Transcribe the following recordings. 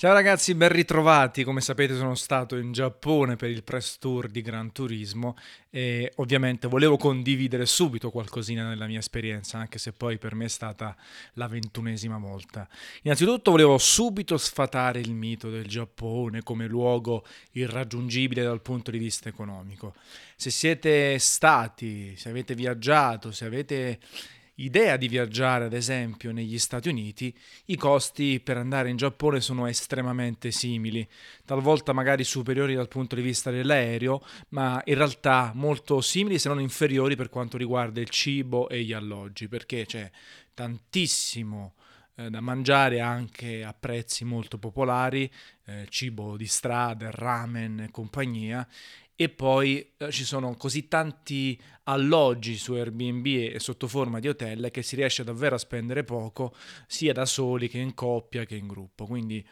Ciao ragazzi, ben ritrovati. Come sapete sono stato in Giappone per il press tour di Gran Turismo e ovviamente volevo condividere subito qualcosina della mia esperienza, anche se poi per me è stata la ventunesima volta. Innanzitutto volevo subito sfatare il mito del Giappone come luogo irraggiungibile dal punto di vista economico. Se siete stati, se avete viaggiato, se avete idea di viaggiare, ad esempio, negli Stati Uniti, i costi per andare in Giappone sono estremamente simili, talvolta magari superiori dal punto di vista dell'aereo, ma in realtà molto simili se non inferiori per quanto riguarda il cibo e gli alloggi, perché c'è tantissimo eh, da mangiare anche a prezzi molto popolari, eh, cibo di strada, ramen e compagnia, e poi eh, ci sono così tanti alloggi su Airbnb e sotto forma di hotel che si riesce davvero a spendere poco sia da soli che in coppia che in gruppo. Quindi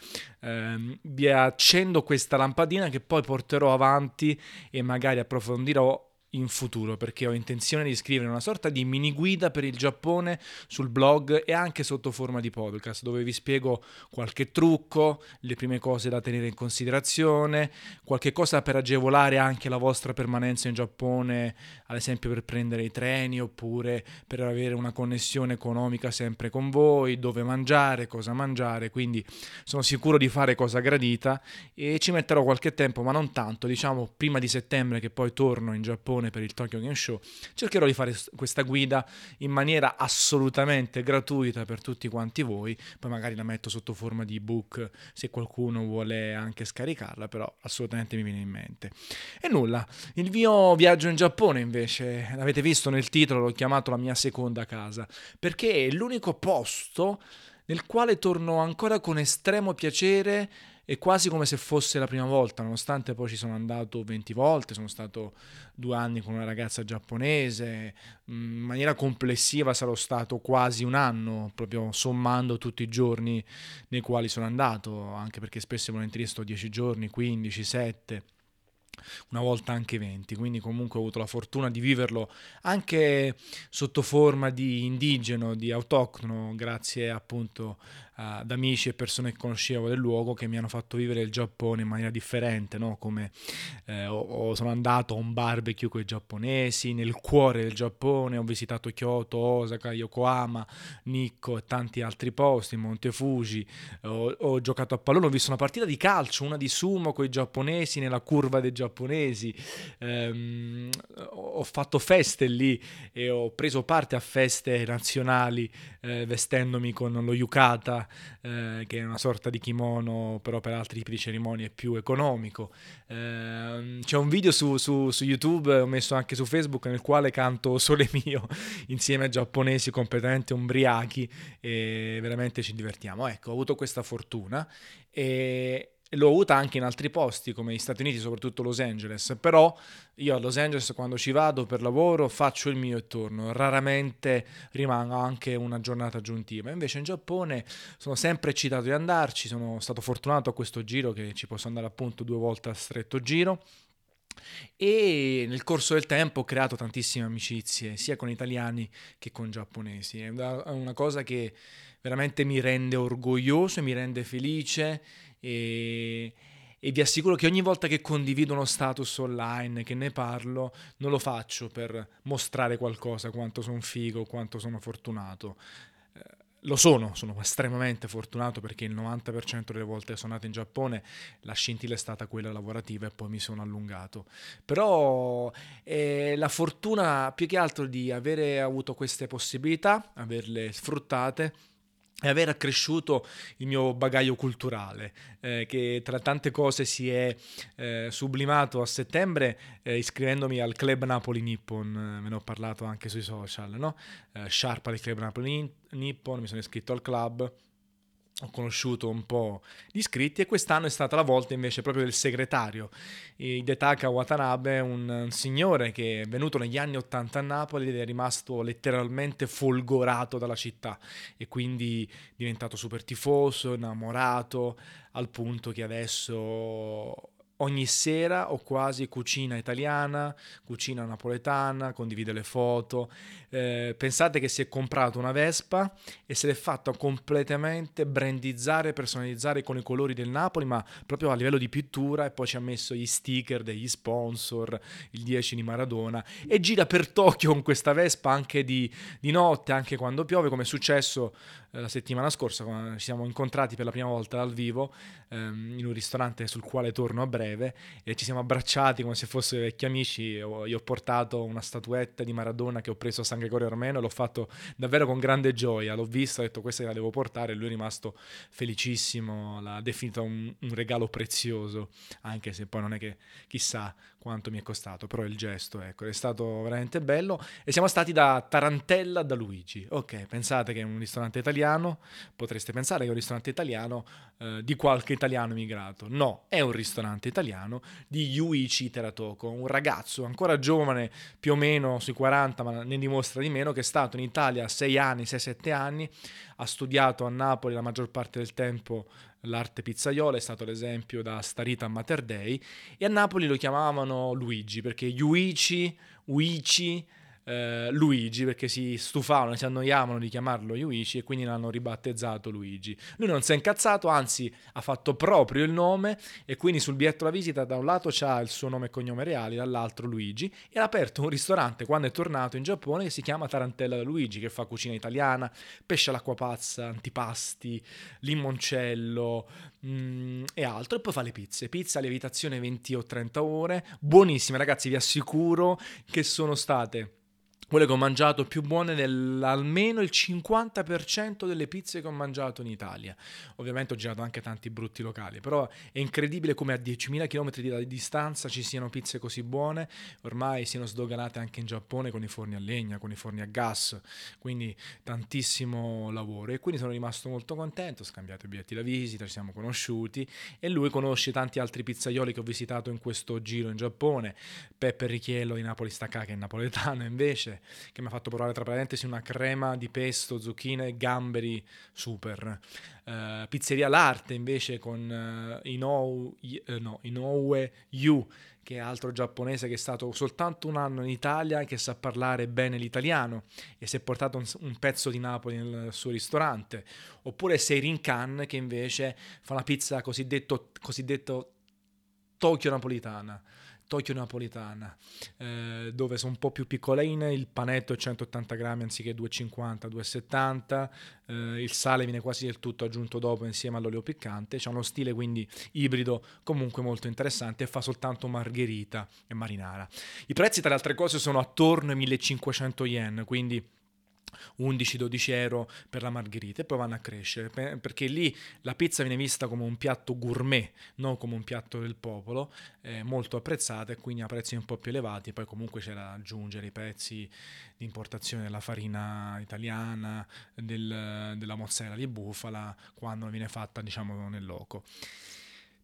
ehm, vi accendo questa lampadina che poi porterò avanti e magari approfondirò in futuro perché ho intenzione di scrivere una sorta di mini guida per il Giappone sul blog e anche sotto forma di podcast dove vi spiego qualche trucco, le prime cose da tenere in considerazione, qualche cosa per agevolare anche la vostra permanenza in Giappone, ad esempio per prendere i treni oppure per avere una connessione economica sempre con voi, dove mangiare, cosa mangiare, quindi sono sicuro di fare cosa gradita e ci metterò qualche tempo, ma non tanto, diciamo prima di settembre che poi torno in Giappone per il Tokyo Game Show, cercherò di fare questa guida in maniera assolutamente gratuita per tutti quanti voi, poi magari la metto sotto forma di ebook se qualcuno vuole anche scaricarla, però assolutamente mi viene in mente. E nulla, il mio viaggio in Giappone invece, l'avete visto nel titolo, l'ho chiamato la mia seconda casa, perché è l'unico posto nel quale torno ancora con estremo piacere è quasi come se fosse la prima volta, nonostante poi ci sono andato 20 volte, sono stato due anni con una ragazza giapponese, in maniera complessiva sarò stato quasi un anno, proprio sommando tutti i giorni nei quali sono andato, anche perché spesso e volentieri sto 10 giorni, 15, 7 una volta anche 20, quindi comunque ho avuto la fortuna di viverlo anche sotto forma di indigeno, di autoctono, grazie appunto ad amici e persone che conoscevo del luogo che mi hanno fatto vivere il Giappone in maniera differente, no? come eh, ho, sono andato a un barbecue con i giapponesi nel cuore del Giappone, ho visitato Kyoto, Osaka, Yokohama, Nikko e tanti altri posti, Monte Fuji, ho, ho giocato a pallone, ho visto una partita di calcio, una di sumo con i giapponesi nella curva dei giapponesi, ehm, ho fatto feste lì e ho preso parte a feste nazionali eh, vestendomi con lo yukata eh, che è una sorta di kimono, però per altri tipi di cerimonie è più economico. Eh, c'è un video su, su, su, YouTube, ho messo anche su Facebook, nel quale canto Sole Mio insieme a giapponesi completamente umbriachi e veramente ci divertiamo. Ecco, ho avuto questa fortuna e l'ho avuta anche in altri posti come gli Stati Uniti, soprattutto Los Angeles, però io a Los Angeles quando ci vado per lavoro faccio il mio e torno, raramente rimango anche una giornata aggiuntiva, invece in Giappone sono sempre eccitato di andarci, sono stato fortunato a questo giro che ci posso andare appunto due volte a stretto giro e nel corso del tempo ho creato tantissime amicizie sia con italiani che con giapponesi, è una cosa che veramente mi rende orgoglioso e mi rende felice e, e vi assicuro che ogni volta che condivido uno status online, che ne parlo, non lo faccio per mostrare qualcosa, quanto sono figo, quanto sono fortunato. Lo sono, sono estremamente fortunato perché il 90% delle volte che sono andato in Giappone la scintilla è stata quella lavorativa e poi mi sono allungato. Però eh, la fortuna più che altro di avere avuto queste possibilità, averle sfruttate e aver accresciuto il mio bagaglio culturale, eh, che tra tante cose si è eh, sublimato a settembre eh, iscrivendomi al Club Napoli Nippon, eh, me ne ho parlato anche sui social, no? Eh, Sharpa del Club Napoli Nippon, mi sono iscritto al club ho conosciuto un po' di iscritti e quest'anno è stata la volta invece proprio del segretario, Hidetaka Watanabe, un, un signore che è venuto negli anni 80 a Napoli ed è rimasto letteralmente folgorato dalla città e quindi diventato super tifoso, innamorato, al punto che adesso ogni sera o quasi cucina italiana, cucina napoletana, condivide le foto. Eh, pensate che si è comprato una Vespa e se l'è fatta completamente brandizzare, personalizzare con i colori del Napoli, ma proprio a livello di pittura e poi ci ha messo gli sticker degli sponsor, il 10 di Maradona e gira per Tokyo con questa Vespa anche di, di notte, anche quando piove, come è successo la settimana scorsa, ci siamo incontrati per la prima volta dal vivo ehm, in un ristorante sul quale torno a breve e ci siamo abbracciati come se fossero vecchi amici. Io, io ho portato una statuetta di Maradona che ho preso a San Gregorio Armeno e l'ho fatto davvero con grande gioia. L'ho vista, ho detto questa la devo portare e lui è rimasto felicissimo, l'ha definito un, un regalo prezioso, anche se poi non è che chissà quanto mi è costato, però il gesto, ecco, è stato veramente bello. E siamo stati da Tarantella da Luigi. Ok, pensate che è un ristorante italiano, potreste pensare che è un ristorante italiano eh, di qualche italiano emigrato. No, è un ristorante italiano di Yuichi Teratoko, un ragazzo ancora giovane, più o meno sui 40, ma ne dimostra di meno, che è stato in Italia 6 anni, 6-7 anni, ha studiato a Napoli la maggior parte del tempo l'arte pizzaiola, è stato l'esempio da Starita a Mater Dei, e a Napoli lo chiamavano Luigi, perché Yuichi, Uichi, eh, Luigi perché si stufavano, si annoiavano di chiamarlo Yuichi e quindi l'hanno ribattezzato Luigi. Lui non si è incazzato, anzi ha fatto proprio il nome e quindi sul biglietto da visita da un lato c'ha il suo nome e cognome reali, dall'altro Luigi e ha aperto un ristorante quando è tornato in Giappone che si chiama Tarantella da Luigi che fa cucina italiana, pesce all'acqua pazza, antipasti, limoncello mm, e altro e poi fa le pizze, pizza a lievitazione 20 o 30 ore, buonissime ragazzi vi assicuro che sono state quelle che ho mangiato più buone dell'almeno il 50% delle pizze che ho mangiato in Italia. Ovviamente ho girato anche tanti brutti locali, però è incredibile come a 10.000 km di distanza ci siano pizze così buone, ormai siano sdoganate anche in Giappone con i forni a legna, con i forni a gas, quindi tantissimo lavoro. E quindi sono rimasto molto contento, ho scambiato i biglietti da visita, ci siamo conosciuti e lui conosce tanti altri pizzaioli che ho visitato in questo giro in Giappone, Peppe Richiello di Napoli Stacca che è napoletano invece, che mi ha fatto provare tra parentesi una crema di pesto, zucchine e gamberi super. Uh, Pizzeria L'Arte invece con uh, Inoue, uh, no, Inoue Yu che è altro giapponese che è stato soltanto un anno in Italia e che sa parlare bene l'italiano e si è portato un, un pezzo di Napoli nel suo ristorante. Oppure Seirin Khan che invece fa una pizza cosiddetto Tokyo napolitana Tokyo napolitana, eh, dove sono un po' più piccoline, il panetto è 180 grammi anziché 250, 270, eh, il sale viene quasi del tutto aggiunto dopo insieme all'olio piccante, c'è uno stile quindi ibrido comunque molto interessante e fa soltanto margherita e marinara. I prezzi tra le altre cose sono attorno ai 1500 yen, quindi 11-12 euro per la margherita e poi vanno a crescere perché lì la pizza viene vista come un piatto gourmet, non come un piatto del popolo, eh, molto apprezzata e quindi a prezzi un po' più elevati. Poi comunque c'è da aggiungere i prezzi di importazione della farina italiana, del, della mozzarella di bufala quando viene fatta diciamo nel loco.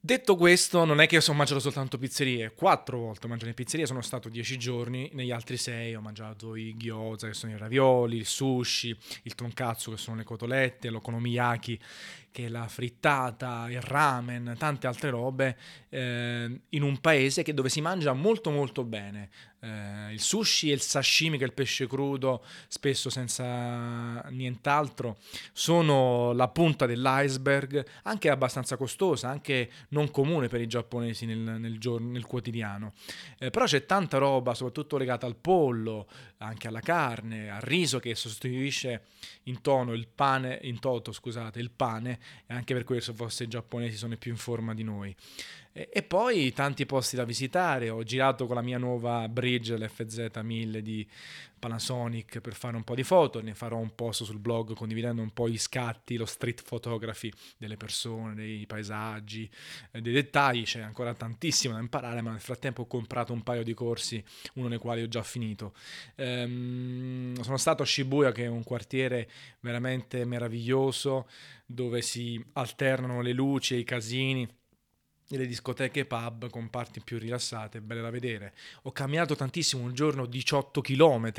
Detto questo, non è che ho mangiato soltanto pizzerie, quattro volte ho mangiato in pizzeria, sono stato dieci giorni, negli altri sei ho mangiato i gyoza che sono i ravioli, il sushi, il tonkatsu che sono le cotolette, l'okonomiyaki che è la frittata, il ramen, tante altre robe, eh, in un paese che, dove si mangia molto molto bene. Eh, il sushi e il sashimi, che è il pesce crudo, spesso senza nient'altro, sono la punta dell'iceberg, anche abbastanza costosa, anche non comune per i giapponesi nel, nel, giorno, nel quotidiano. Eh, però c'è tanta roba, soprattutto legata al pollo, anche alla carne, al riso che sostituisce in tono il pane, in toto scusate, il pane e anche per questo forse i giapponesi sono più in forma di noi. E, poi tanti posti da visitare, ho girato con la mia nuova bridge, l'FZ1000 di Panasonic per fare un po' di foto, ne farò un post sul blog condividendo un po' gli scatti, lo street photography delle persone, dei paesaggi, eh, dei dettagli, c'è ancora tantissimo da imparare, ma nel frattempo ho comprato un paio di corsi, uno nei quali ho già finito. Ehm, sono stato a Shibuya che è un quartiere veramente meraviglioso dove si alternano le luci e i casini nelle discoteche pub con parti più rilassate, belle da vedere. Ho camminato tantissimo, un giorno 18 km,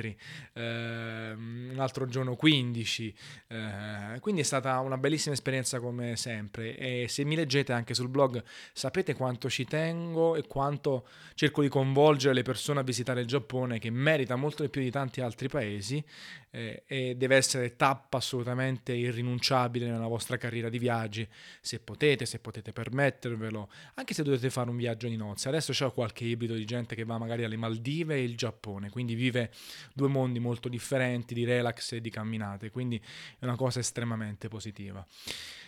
eh, un altro giorno 15, eh, quindi è stata una bellissima esperienza come sempre e se mi leggete anche sul blog sapete quanto ci tengo e quanto cerco di coinvolgere le persone a visitare il Giappone che merita molto di più di tanti altri paesi eh, e deve essere tappa assolutamente irrinunciabile nella vostra carriera di viaggi, se potete, se potete permettervelo, anche se dovete fare un viaggio di nozze. Adesso c'è qualche ibrido di gente che va magari alle Maldive e il Giappone, quindi vive due mondi molto differenti di relax e di camminate, quindi è una cosa estremamente positiva.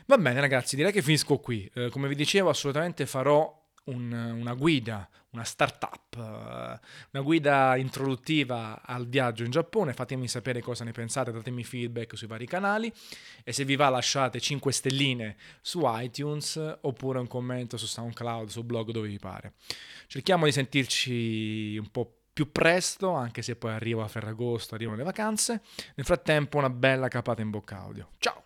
Va bene ragazzi, direi che finisco qui. Eh, come vi dicevo, assolutamente farò un, una guida, una startup, una guida introduttiva al viaggio in Giappone. Fatemi sapere cosa ne pensate, datemi feedback sui vari canali e se vi va lasciate 5 stelline su iTunes oppure un commento su SoundCloud, sul blog dove vi pare. Cerchiamo di sentirci un po' più presto, anche se poi arriva Ferragosto, arrivano le vacanze. Nel frattempo una bella capata in bocca audio. Ciao!